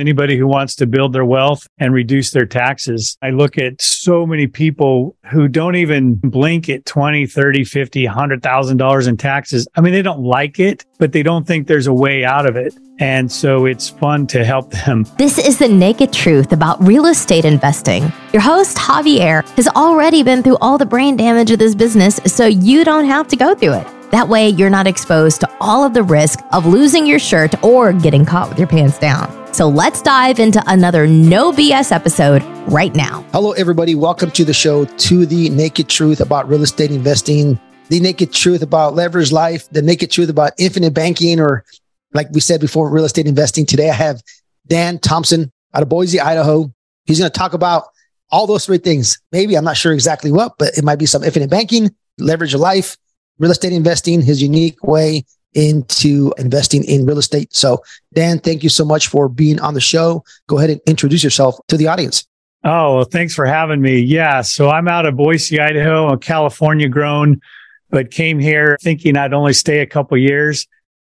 anybody who wants to build their wealth and reduce their taxes. I look at so many people who don't even blink at 20, 30, 50, $100,000 in taxes. I mean, they don't like it, but they don't think there's a way out of it. And so it's fun to help them. This is the naked truth about real estate investing. Your host, Javier, has already been through all the brain damage of this business, so you don't have to go through it. That way, you're not exposed to all of the risk of losing your shirt or getting caught with your pants down. So let's dive into another no BS episode right now. Hello, everybody. Welcome to the show, To the Naked Truth About Real Estate Investing, the naked truth about leverage life, the naked truth about infinite banking, or like we said before, real estate investing. Today, I have Dan Thompson out of Boise, Idaho. He's going to talk about all those three things. Maybe I'm not sure exactly what, but it might be some infinite banking, leverage life, real estate investing, his unique way into investing in real estate. So, Dan, thank you so much for being on the show. Go ahead and introduce yourself to the audience. Oh, well, thanks for having me. Yeah. So I'm out of Boise, Idaho, a California grown, but came here thinking I'd only stay a couple years.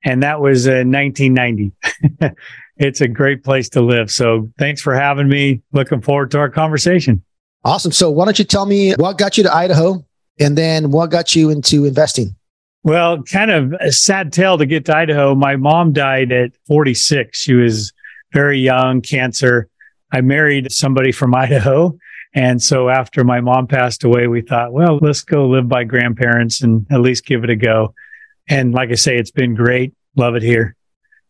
And that was in 1990. it's a great place to live. So thanks for having me. Looking forward to our conversation. Awesome. So why don't you tell me what got you to Idaho and then what got you into investing? Well, kind of a sad tale to get to Idaho. My mom died at 46. She was very young, cancer. I married somebody from Idaho. And so after my mom passed away, we thought, well, let's go live by grandparents and at least give it a go. And like I say, it's been great. Love it here.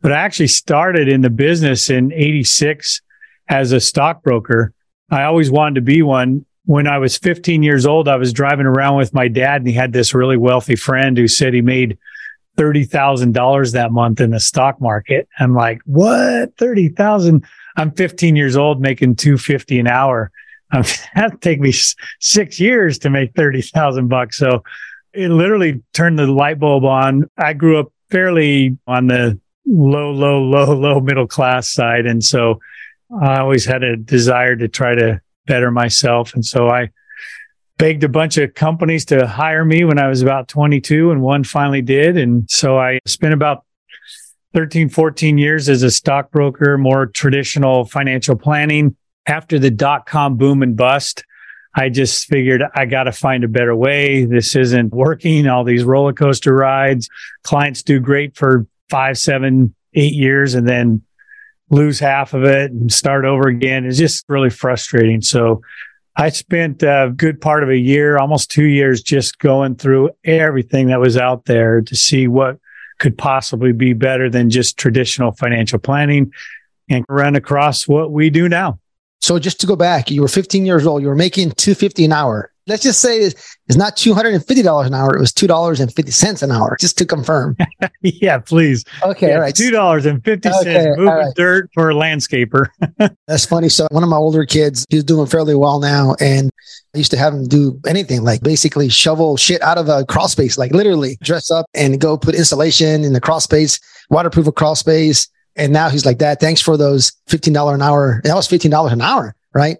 But I actually started in the business in 86 as a stockbroker. I always wanted to be one when I was 15 years old, I was driving around with my dad and he had this really wealthy friend who said he made $30,000 that month in the stock market. I'm like, what? 30,000? I'm 15 years old making 250 an hour. Um, that take me six years to make 30,000 bucks. So it literally turned the light bulb on. I grew up fairly on the low, low, low, low middle class side. And so I always had a desire to try to better myself. And so I begged a bunch of companies to hire me when I was about 22 and one finally did. And so I spent about 13, 14 years as a stockbroker, more traditional financial planning. After the dot com boom and bust, I just figured I got to find a better way. This isn't working. All these roller coaster rides, clients do great for five, seven, eight years and then lose half of it and start over again is just really frustrating. So I spent a good part of a year, almost two years, just going through everything that was out there to see what could possibly be better than just traditional financial planning and run across what we do now. So just to go back, you were 15 years old, you were making 250 an hour let's just say it's not $250 an hour. It was $2.50 an hour, just to confirm. yeah, please. Okay. Yeah, all right. $2.50 okay, moving right. dirt for a landscaper. That's funny. So one of my older kids, he's doing fairly well now. And I used to have him do anything like basically shovel shit out of a crawl space, like literally dress up and go put insulation in the crawl space, waterproof a crawl space. And now he's like, Dad, thanks for those $15 an hour. That was $15 an hour right?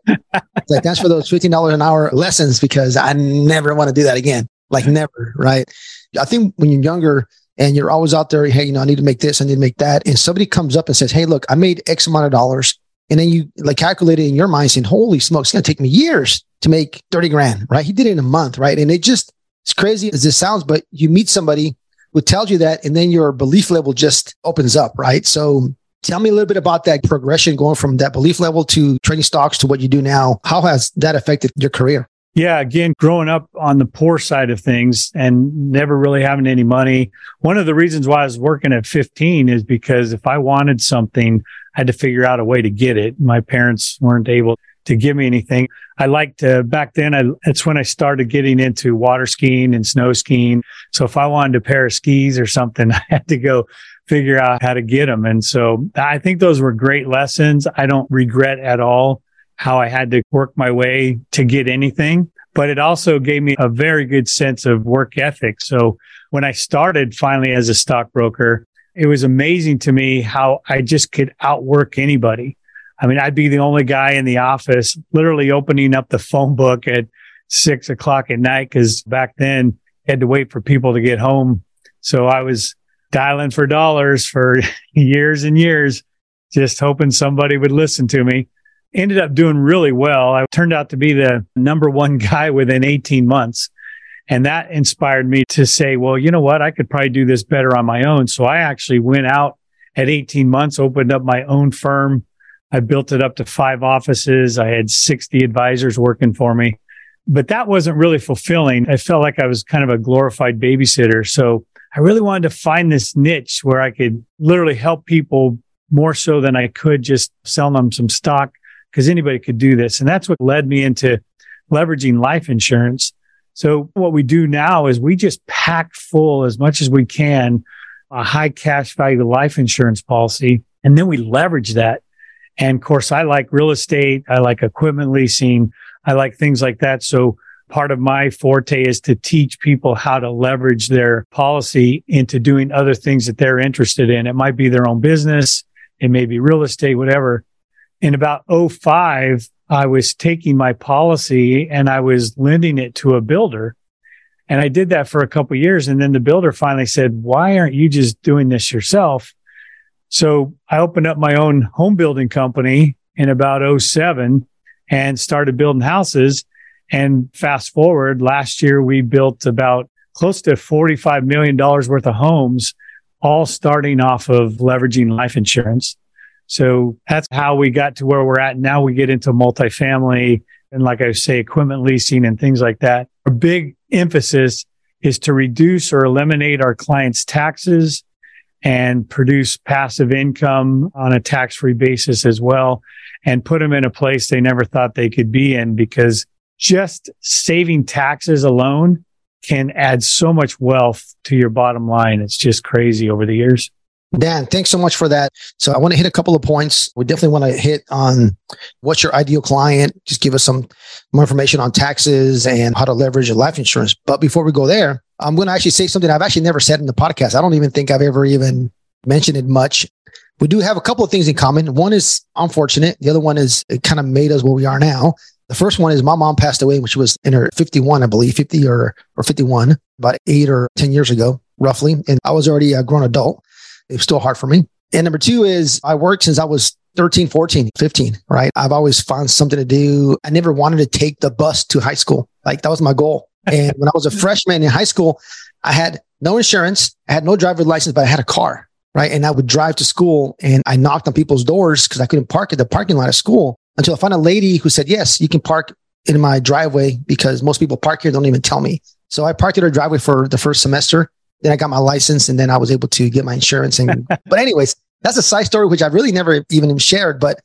like thanks for those fifteen dollars an hour lessons because I never want to do that again. Like never, right? I think when you're younger and you're always out there, hey, you know, I need to make this, I need to make that, and somebody comes up and says, hey, look, I made X amount of dollars, and then you like calculate it in your mind, saying, holy smokes, it's gonna take me years to make thirty grand, right? He did it in a month, right? And it just it's crazy as this sounds, but you meet somebody who tells you that, and then your belief level just opens up, right? So Tell me a little bit about that progression going from that belief level to trading stocks to what you do now. How has that affected your career? Yeah, again, growing up on the poor side of things and never really having any money. One of the reasons why I was working at 15 is because if I wanted something, I had to figure out a way to get it. My parents weren't able to give me anything. I liked to, back then, I, it's when I started getting into water skiing and snow skiing. So if I wanted a pair of skis or something, I had to go figure out how to get them. And so I think those were great lessons. I don't regret at all how I had to work my way to get anything, but it also gave me a very good sense of work ethic. So when I started finally as a stockbroker, it was amazing to me how I just could outwork anybody. I mean, I'd be the only guy in the office, literally opening up the phone book at six o'clock at night. Cause back then I had to wait for people to get home. So I was dialing for dollars for years and years, just hoping somebody would listen to me. Ended up doing really well. I turned out to be the number one guy within 18 months. And that inspired me to say, well, you know what? I could probably do this better on my own. So I actually went out at 18 months, opened up my own firm. I built it up to five offices. I had 60 advisors working for me, but that wasn't really fulfilling. I felt like I was kind of a glorified babysitter. So I really wanted to find this niche where I could literally help people more so than I could just sell them some stock because anybody could do this. And that's what led me into leveraging life insurance. So what we do now is we just pack full as much as we can a high cash value life insurance policy. And then we leverage that. And of course, I like real estate. I like equipment leasing. I like things like that. So part of my forte is to teach people how to leverage their policy into doing other things that they're interested in. It might be their own business. It may be real estate, whatever. In about 05, I was taking my policy and I was lending it to a builder. And I did that for a couple years. And then the builder finally said, why aren't you just doing this yourself? So I opened up my own home building company in about 07 and started building houses. And fast forward last year, we built about close to $45 million worth of homes, all starting off of leveraging life insurance. So that's how we got to where we're at. Now we get into multifamily and like I say, equipment leasing and things like that. A big emphasis is to reduce or eliminate our clients' taxes and produce passive income on a tax free basis as well and put them in a place they never thought they could be in because just saving taxes alone can add so much wealth to your bottom line. It's just crazy over the years. Dan, thanks so much for that. So I want to hit a couple of points. We definitely want to hit on what's your ideal client. Just give us some more information on taxes and how to leverage your life insurance. But before we go there, I'm going to actually say something I've actually never said in the podcast. I don't even think I've ever even mentioned it much. We do have a couple of things in common. One is unfortunate. The other one is it kind of made us where we are now. The first one is my mom passed away when she was in her 51, I believe, 50 or, or 51, about eight or 10 years ago, roughly. And I was already a grown adult. It was still hard for me. And number two is I worked since I was 13, 14, 15, right? I've always found something to do. I never wanted to take the bus to high school. Like that was my goal. And when I was a freshman in high school, I had no insurance. I had no driver's license, but I had a car, right? And I would drive to school and I knocked on people's doors because I couldn't park at the parking lot of school until I found a lady who said, yes, you can park in my driveway because most people park here. Don't even tell me. So I parked at her driveway for the first semester then I got my license and then I was able to get my insurance. And, but anyways, that's a side story, which I've really never even shared, but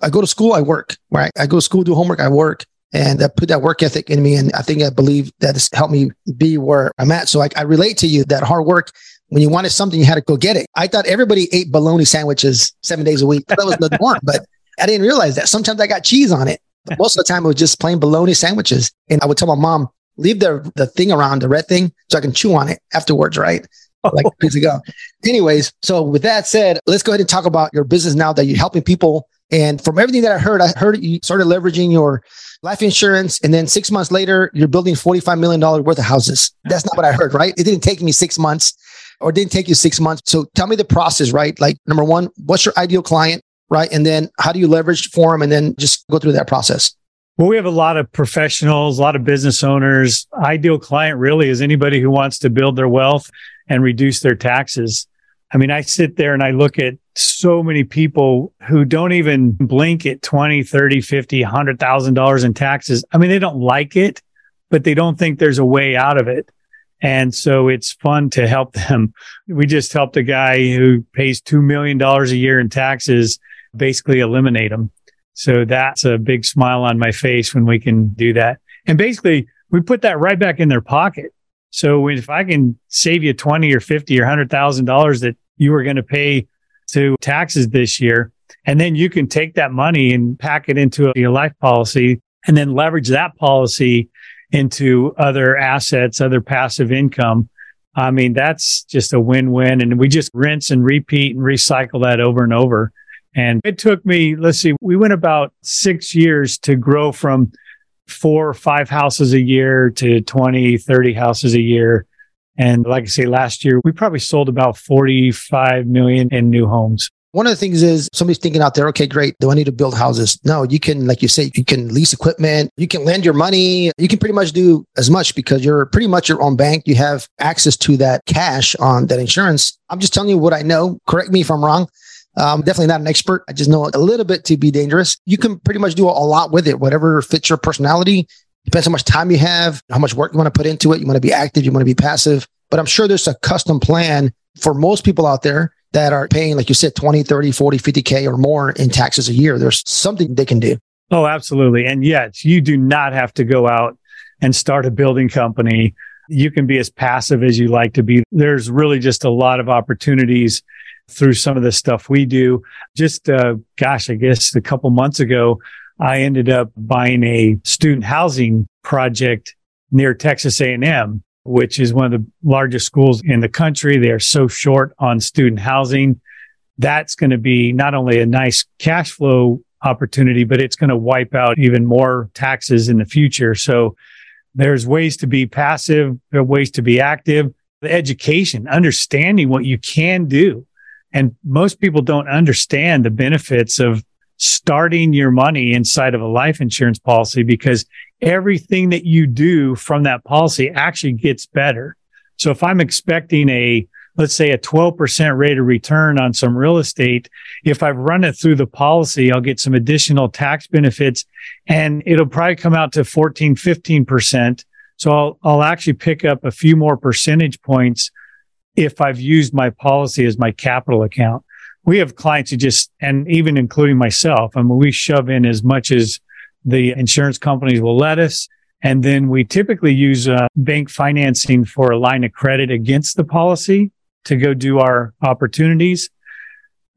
I go to school, I work, right? I go to school, do homework, I work and I put that work ethic in me. And I think I believe that has helped me be where I'm at. So I, I relate to you that hard work. When you wanted something, you had to go get it. I thought everybody ate bologna sandwiches seven days a week. That was the norm, but I didn't realize that sometimes I got cheese on it. But most of the time it was just plain bologna sandwiches. And I would tell my mom, leave the the thing around the red thing so I can chew on it afterwards, right? Like a piece of gum. Anyways, so with that said, let's go ahead and talk about your business now that you're helping people. And from everything that I heard, I heard you started leveraging your life insurance, and then six months later, you're building $45 million worth of houses. That's not what I heard, right? It didn't take me six months or didn't take you six months. So tell me the process, right? Like number one, what's your ideal client, right? And then how do you leverage for them? And then just go through that process. Well, we have a lot of professionals, a lot of business owners. Ideal client really is anybody who wants to build their wealth and reduce their taxes. I mean, I sit there and I look at so many people who don't even blink at 20, 30, 50, $100,000 in taxes. I mean, they don't like it, but they don't think there's a way out of it. And so it's fun to help them. We just helped a guy who pays $2 million a year in taxes basically eliminate them. So that's a big smile on my face when we can do that. And basically, we put that right back in their pocket. So if I can save you 20 or 50 or $100,000 that you were going to pay to taxes this year, and then you can take that money and pack it into your life policy and then leverage that policy into other assets, other passive income. I mean, that's just a win-win. And we just rinse and repeat and recycle that over and over. And it took me, let's see, we went about six years to grow from four or five houses a year to 20, 30 houses a year. And like I say, last year, we probably sold about 45 million in new homes. One of the things is somebody's thinking out there, okay, great. Do I need to build houses? No, you can, like you say, you can lease equipment, you can lend your money, you can pretty much do as much because you're pretty much your own bank. You have access to that cash on that insurance. I'm just telling you what I know. Correct me if I'm wrong. I'm definitely not an expert. I just know a little bit to be dangerous. You can pretty much do a lot with it, whatever fits your personality. Depends how much time you have, how much work you want to put into it. You want to be active, you want to be passive. But I'm sure there's a custom plan for most people out there that are paying, like you said, 20, 30, 40, 50K or more in taxes a year. There's something they can do. Oh, absolutely. And yet you do not have to go out and start a building company. You can be as passive as you like to be. There's really just a lot of opportunities through some of the stuff we do. Just, uh, gosh, I guess a couple months ago, I ended up buying a student housing project near Texas A&M, which is one of the largest schools in the country. They are so short on student housing. That's going to be not only a nice cash flow opportunity, but it's going to wipe out even more taxes in the future. So there's ways to be passive, there are ways to be active. The education, understanding what you can do. And most people don't understand the benefits of starting your money inside of a life insurance policy because everything that you do from that policy actually gets better. So if I'm expecting a, let's say a 12% rate of return on some real estate, if I've run it through the policy, I'll get some additional tax benefits and it'll probably come out to 14, 15%. So I'll, I'll actually pick up a few more percentage points if I've used my policy as my capital account we have clients who just, and even including myself, I mean, we shove in as much as the insurance companies will let us. And then we typically use uh, bank financing for a line of credit against the policy to go do our opportunities.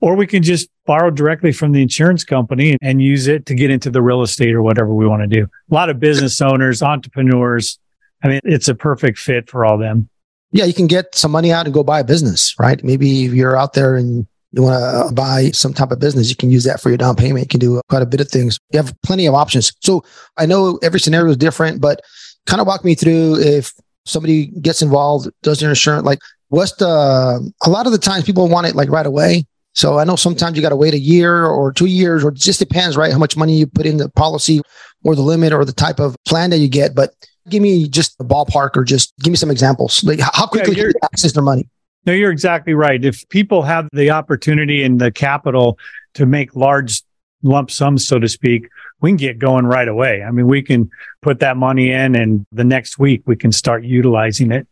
Or we can just borrow directly from the insurance company and use it to get into the real estate or whatever we want to do. A lot of business owners, entrepreneurs. I mean, it's a perfect fit for all them. Yeah, you can get some money out and go buy a business, right? Maybe you're out there and you want to uh, buy some type of business, you can use that for your down payment. You can do quite a bit of things. You have plenty of options. So I know every scenario is different, but kind of walk me through if somebody gets involved, does their insurance, like what's the, a lot of the times people want it like right away. So I know sometimes you got to wait a year or two years, or it just depends, right? How much money you put in the policy or the limit or the type of plan that you get. But give me just a ballpark or just give me some examples. Like how quickly yeah, can you access their money? No, you're exactly right. If people have the opportunity and the capital to make large lump sums, so to speak, we can get going right away. I mean, we can put that money in and the next week we can start utilizing it.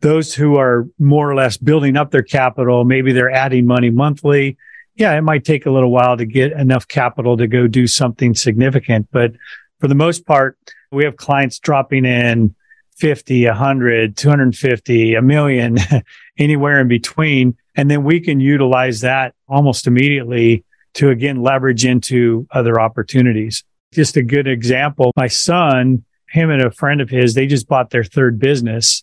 Those who are more or less building up their capital, maybe they're adding money monthly. Yeah, it might take a little while to get enough capital to go do something significant. But for the most part, we have clients dropping in 50, 100, 250, a million, anywhere in between. And then we can utilize that almost immediately to again leverage into other opportunities. Just a good example. My son, him and a friend of his, they just bought their third business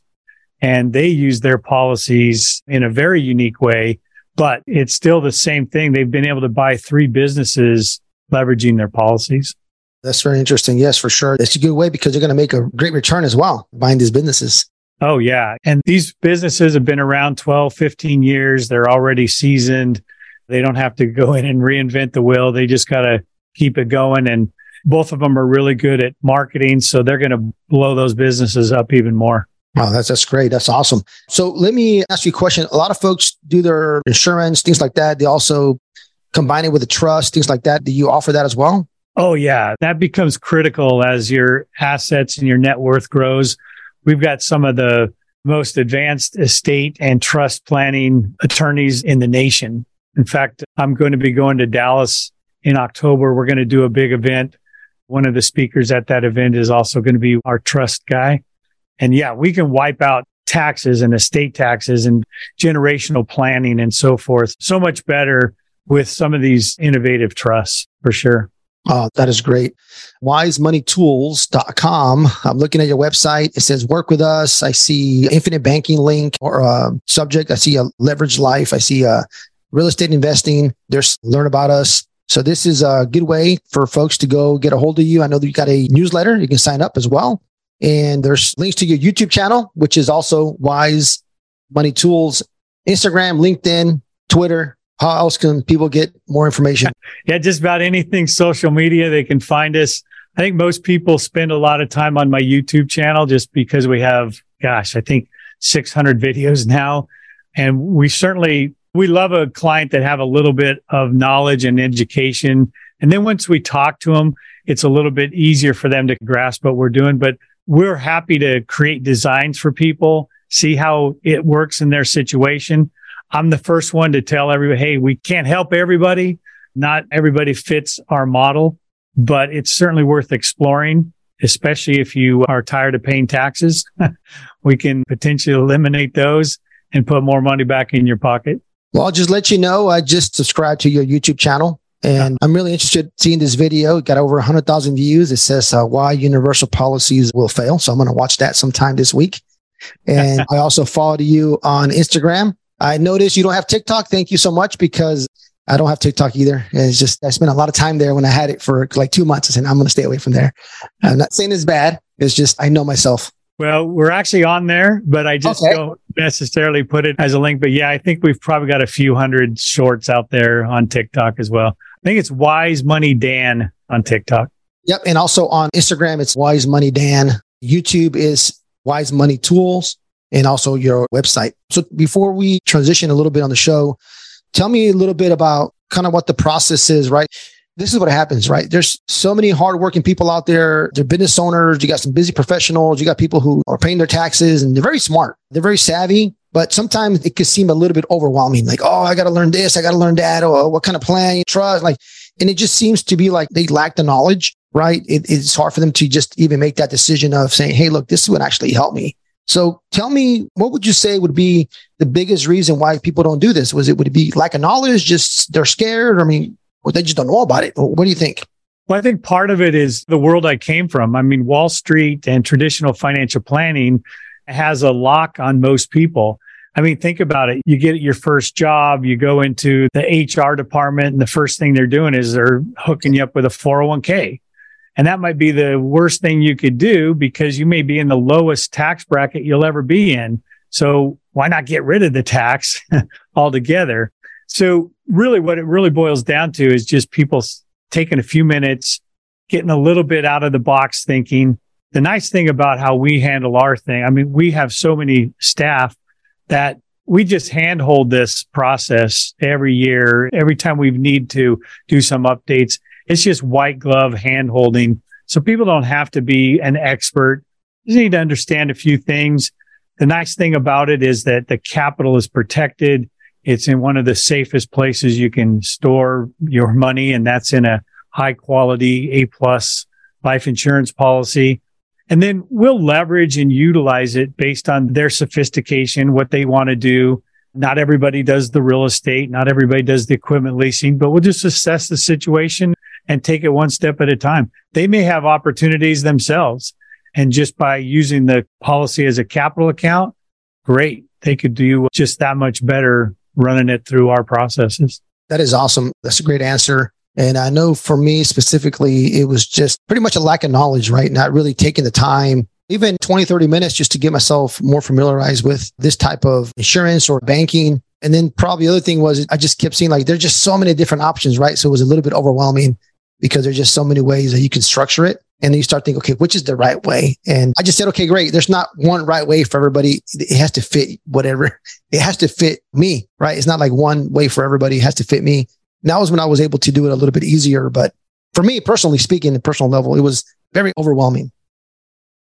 and they use their policies in a very unique way, but it's still the same thing. They've been able to buy three businesses leveraging their policies. That's very interesting. Yes, for sure. It's a good way because you're going to make a great return as well buying these businesses. Oh, yeah. And these businesses have been around 12, 15 years. They're already seasoned. They don't have to go in and reinvent the wheel. They just got to keep it going. And both of them are really good at marketing. So they're going to blow those businesses up even more. Wow, that's that's great. That's awesome. So let me ask you a question. A lot of folks do their insurance, things like that. They also combine it with a trust, things like that. Do you offer that as well? Oh, yeah. That becomes critical as your assets and your net worth grows. We've got some of the most advanced estate and trust planning attorneys in the nation. In fact, I'm going to be going to Dallas in October. We're going to do a big event. One of the speakers at that event is also going to be our trust guy. And yeah, we can wipe out taxes and estate taxes and generational planning and so forth so much better with some of these innovative trusts for sure. Oh, that is great. Wisemoneytools.com. I'm looking at your website. It says work with us. I see infinite banking link or a subject. I see a leverage life. I see a real estate investing. There's learn about us. So this is a good way for folks to go get a hold of you. I know that you got a newsletter. You can sign up as well. And there's links to your YouTube channel, which is also Wise Money Tools, Instagram, LinkedIn, Twitter, how else can people get more information? Yeah, just about anything social media, they can find us. I think most people spend a lot of time on my YouTube channel just because we have, gosh, I think 600 videos now. And we certainly, we love a client that have a little bit of knowledge and education. And then once we talk to them, it's a little bit easier for them to grasp what we're doing. But we're happy to create designs for people, see how it works in their situation. I'm the first one to tell everybody, Hey, we can't help everybody. Not everybody fits our model, but it's certainly worth exploring, especially if you are tired of paying taxes. we can potentially eliminate those and put more money back in your pocket. Well, I'll just let you know, I just subscribed to your YouTube channel and I'm really interested seeing this video. It got over 100,000 views. It says uh, why universal policies will fail. So I'm going to watch that sometime this week. And I also followed you on Instagram. I noticed you don't have TikTok. Thank you so much because I don't have TikTok either. It's just, I spent a lot of time there when I had it for like two months. I said, I'm going to stay away from there. I'm not saying it's bad. It's just, I know myself. Well, we're actually on there, but I just okay. don't necessarily put it as a link. But yeah, I think we've probably got a few hundred shorts out there on TikTok as well. I think it's Wise Money Dan on TikTok. Yep. And also on Instagram, it's Wise Money Dan. YouTube is Wise Money Tools and also your website. So before we transition a little bit on the show, tell me a little bit about kind of what the process is, right? This is what happens, right? There's so many hardworking people out there. They're business owners. You got some busy professionals. You got people who are paying their taxes and they're very smart. They're very savvy, but sometimes it can seem a little bit overwhelming. Like, oh, I got to learn this. I got to learn that. Or what kind of plan you trust? Like, and it just seems to be like they lack the knowledge, right? It, it's hard for them to just even make that decision of saying, Hey, look, this would actually help me. So tell me, what would you say would be the biggest reason why people don't do this? Was it, would it be lack of knowledge? Just they're scared? I mean, or they just don't know about it. What do you think? Well, I think part of it is the world I came from. I mean, Wall Street and traditional financial planning has a lock on most people. I mean, think about it. You get your first job, you go into the HR department, and the first thing they're doing is they're hooking you up with a 401k. And that might be the worst thing you could do because you may be in the lowest tax bracket you'll ever be in. So why not get rid of the tax altogether? So really what it really boils down to is just people taking a few minutes, getting a little bit out of the box thinking. The nice thing about how we handle our thing, I mean, we have so many staff that we just handhold this process every year. Every time we need to do some updates, it's just white glove hand holding. So people don't have to be an expert. You need to understand a few things. The nice thing about it is that the capital is protected. It's in one of the safest places you can store your money. And that's in a high quality A plus life insurance policy. And then we'll leverage and utilize it based on their sophistication, what they want to do. Not everybody does the real estate. Not everybody does the equipment leasing, but we'll just assess the situation and take it one step at a time. They may have opportunities themselves. And just by using the policy as a capital account, great. They could do just that much better running it through our processes. That is awesome. That's a great answer. And I know for me specifically, it was just pretty much a lack of knowledge, right? Not really taking the time, even 20, 30 minutes just to get myself more familiarized with this type of insurance or banking. And then probably the other thing was I just kept seeing like there's just so many different options, right? So it was a little bit overwhelming because there's just so many ways that you can structure it. And then you start thinking, okay, which is the right way? And I just said, okay, great. There's not one right way for everybody. It has to fit whatever. It has to fit me, right? It's not like one way for everybody. It has to fit me. Now is when I was able to do it a little bit easier. But for me, personally speaking, the personal level, it was very overwhelming.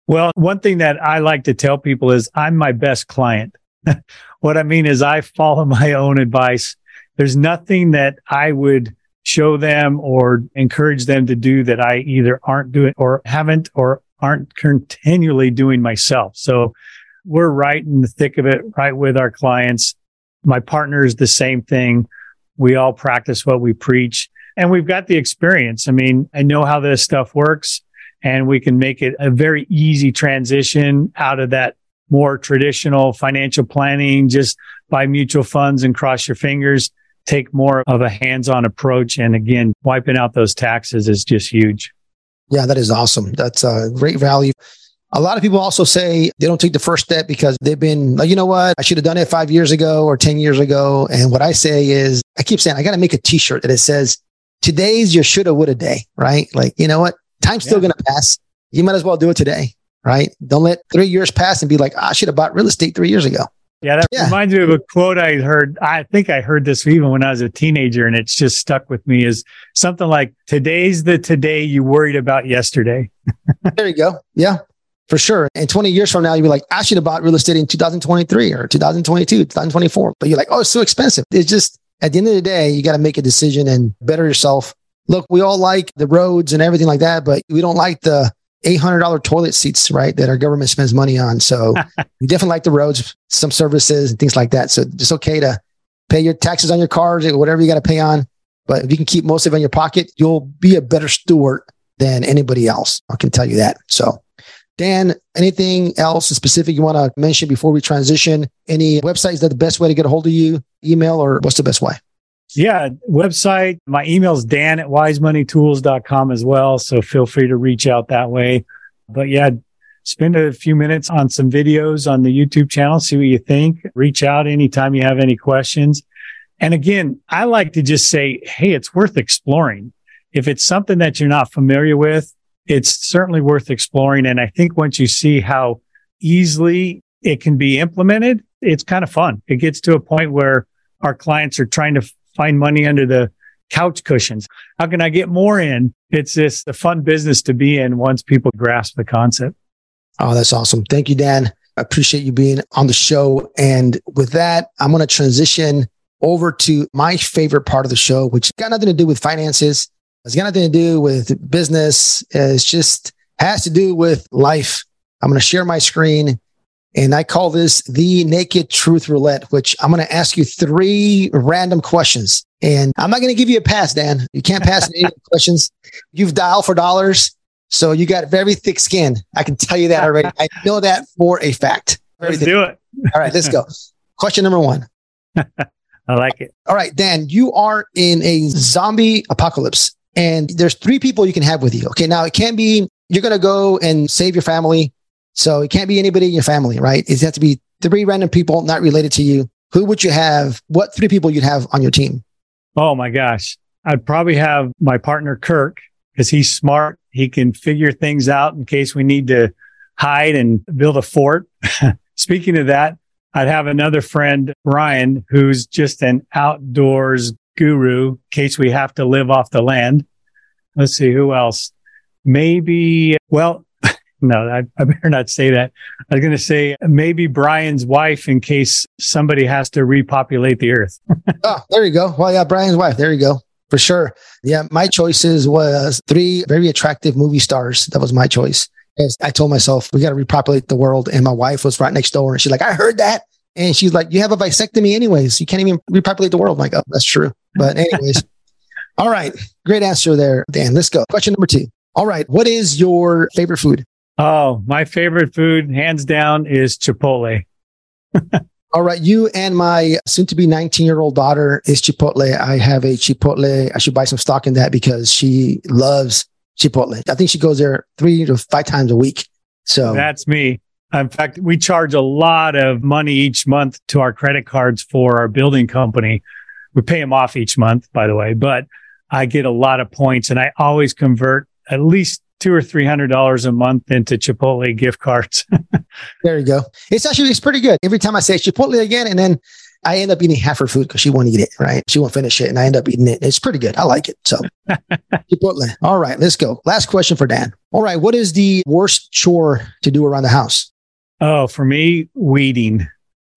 Well, one thing that I like to tell people is I'm my best client. what I mean is I follow my own advice. There's nothing that I would show them or encourage them to do that I either aren't doing or haven't or aren't continually doing myself. So we're right in the thick of it, right with our clients. My partner is the same thing. We all practice what we preach and we've got the experience. I mean, I know how this stuff works and we can make it a very easy transition out of that more traditional financial planning, just buy mutual funds and cross your fingers take more of a hands-on approach. And again, wiping out those taxes is just huge. Yeah, that is awesome. That's a great value. A lot of people also say they don't take the first step because they've been like, you know what? I should have done it five years ago or 10 years ago. And what I say is, I keep saying, I got to make a t shirt that it says, today's your shoulda, woulda day, right? Like, you know what? Time's still going to pass. You might as well do it today, right? Don't let three years pass and be like, ah, I should have bought real estate three years ago. Yeah, that yeah. reminds me of a quote I heard. I think I heard this even when I was a teenager, and it's just stuck with me. Is something like, "Today's the today you worried about yesterday." there you go. Yeah, for sure. And 20 years from now, you'll be like, I should have bought real estate in 2023 or 2022, 2024. But you're like, oh, it's so expensive. It's just at the end of the day, you got to make a decision and better yourself. Look, we all like the roads and everything like that, but we don't like the $800 toilet seats, right? That our government spends money on. So we definitely like the roads, some services and things like that. So it's okay to pay your taxes on your cars, or whatever you got to pay on. But if you can keep most of it in your pocket, you'll be a better steward than anybody else. I can tell you that. So Dan, anything else specific you want to mention before we transition? Any websites that the best way to get a hold of you? Email or what's the best way? Yeah, website. My email is dan at wisemoneytools.com as well. So feel free to reach out that way. But yeah, spend a few minutes on some videos on the YouTube channel, see what you think. Reach out anytime you have any questions. And again, I like to just say, Hey, it's worth exploring. If it's something that you're not familiar with, it's certainly worth exploring. And I think once you see how easily it can be implemented, it's kind of fun. It gets to a point where our clients are trying to find money under the couch cushions. How can I get more in? It's just a fun business to be in once people grasp the concept. Oh, that's awesome. Thank you, Dan. I appreciate you being on the show. And with that, I'm going to transition over to my favorite part of the show, which got nothing to do with finances. It's got nothing to do with business. It's just has to do with life. I'm going to share my screen and I call this the naked truth roulette, which I'm going to ask you three random questions. And I'm not going to give you a pass, Dan. You can't pass any questions. You've dialed for dollars. So you got very thick skin. I can tell you that already. I know that for a fact. Let's do it. All right, let's go. Question number one. I like it. All right, Dan, you are in a zombie apocalypse and there's three people you can have with you. Okay. Now it can't be, you're going to go and save your family. So it can't be anybody in your family, right? It has to be three random people not related to you. Who would you have? What three people you'd have on your team? Oh my gosh. I'd probably have my partner, Kirk, because he's smart. He can figure things out in case we need to hide and build a fort. Speaking of that, I'd have another friend, Ryan, who's just an outdoors guru in case we have to live off the land. Let's see who else. Maybe, well, no, I, I, better not say that. I was going to say maybe Brian's wife in case somebody has to repopulate the earth. oh, there you go. Well, yeah, Brian's wife. There you go. For sure. Yeah, my choices was three very attractive movie stars. That was my choice. As I told myself, we got to repopulate the world. And my wife was right next door. And she's like, I heard that. And she's like, You have a vasectomy, anyways. You can't even repopulate the world. I'm like, Oh, that's true. But, anyways, all right. Great answer there, Dan. Let's go. Question number two. All right. What is your favorite food? Oh, my favorite food, hands down, is Chipotle. all right. You and my soon to be 19 year old daughter is Chipotle. I have a Chipotle. I should buy some stock in that because she loves Chipotle. I think she goes there three to five times a week. So that's me. In fact, we charge a lot of money each month to our credit cards for our building company. We pay them off each month, by the way, but I get a lot of points and I always convert at least two or three hundred dollars a month into Chipotle gift cards. there you go. It's actually it's pretty good. Every time I say Chipotle again, and then I end up eating half her food because she won't eat it, right? She won't finish it, and I end up eating it. It's pretty good. I like it. So Chipotle. All right, let's go. Last question for Dan. All right, what is the worst chore to do around the house? Oh, for me, weeding,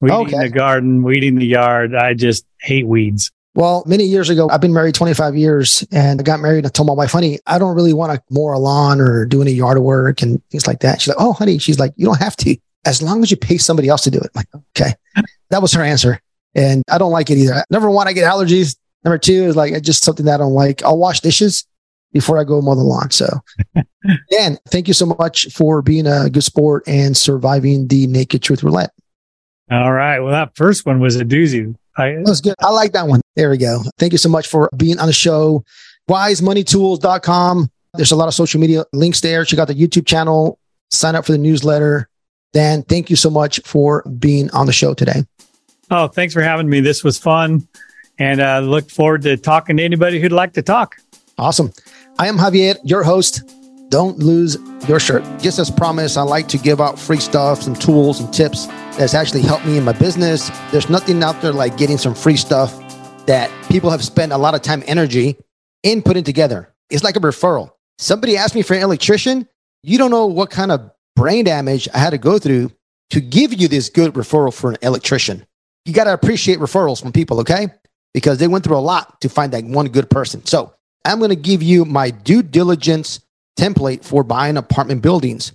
weeding okay. the garden, weeding the yard. I just hate weeds. Well, many years ago, I've been married 25 years and I got married and I told my wife, honey, I don't really want to mow a lawn or do any yard work and things like that. She's like, Oh, honey, she's like, you don't have to as long as you pay somebody else to do it. I'm like, okay. that was her answer. And I don't like it either. Number one, I get allergies. Number two is like, it's just something that I don't like. I'll wash dishes before I go mow the lawn. So, Dan, thank you so much for being a good sport and surviving the Naked Truth Roulette. All right. Well, that first one was a doozy. I, that was good. I like that one. There we go. Thank you so much for being on the show. WiseMoneyTools.com. There's a lot of social media links there. Check out the YouTube channel. sign up for the newsletter. Dan, thank you so much for being on the show today. Oh, thanks for having me. This was fun. And uh, look forward to talking to anybody who'd like to talk. Awesome. I am Javier, your host. Don't lose your shirt. Just as promised, I like to give out free stuff, some tools and tips that's actually helped me in my business. There's nothing out there like getting some free stuff that people have spent a lot of time, energy in putting together. It's like a referral. Somebody asked me for an electrician. You don't know what kind of brain damage I had to go through to give you this good referral for an electrician. You got to appreciate referrals from people, okay? Because they went through a lot to find that one good person. So I'm going to give you my due diligence template for buying apartment buildings.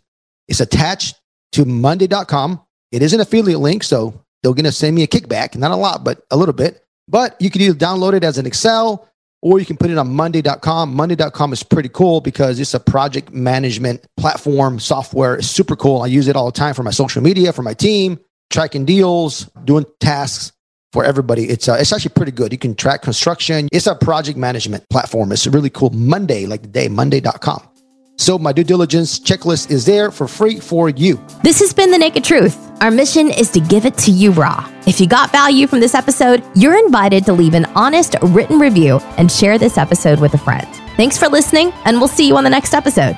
It's attached to monday.com. It is an affiliate link, so they're going to send me a kickback, not a lot, but a little bit. But you can either download it as an Excel or you can put it on monday.com. Monday.com is pretty cool because it's a project management platform software. It's super cool. I use it all the time for my social media, for my team, tracking deals, doing tasks for everybody. It's uh, it's actually pretty good. You can track construction. It's a project management platform. It's really cool. Monday, like the day, monday.com. So my due diligence checklist is there for free for you. This has been The Naked Truth. Our mission is to give it to you raw. If you got value from this episode, you're invited to leave an honest written review and share this episode with a friend. Thanks for listening, and we'll see you on the next episode.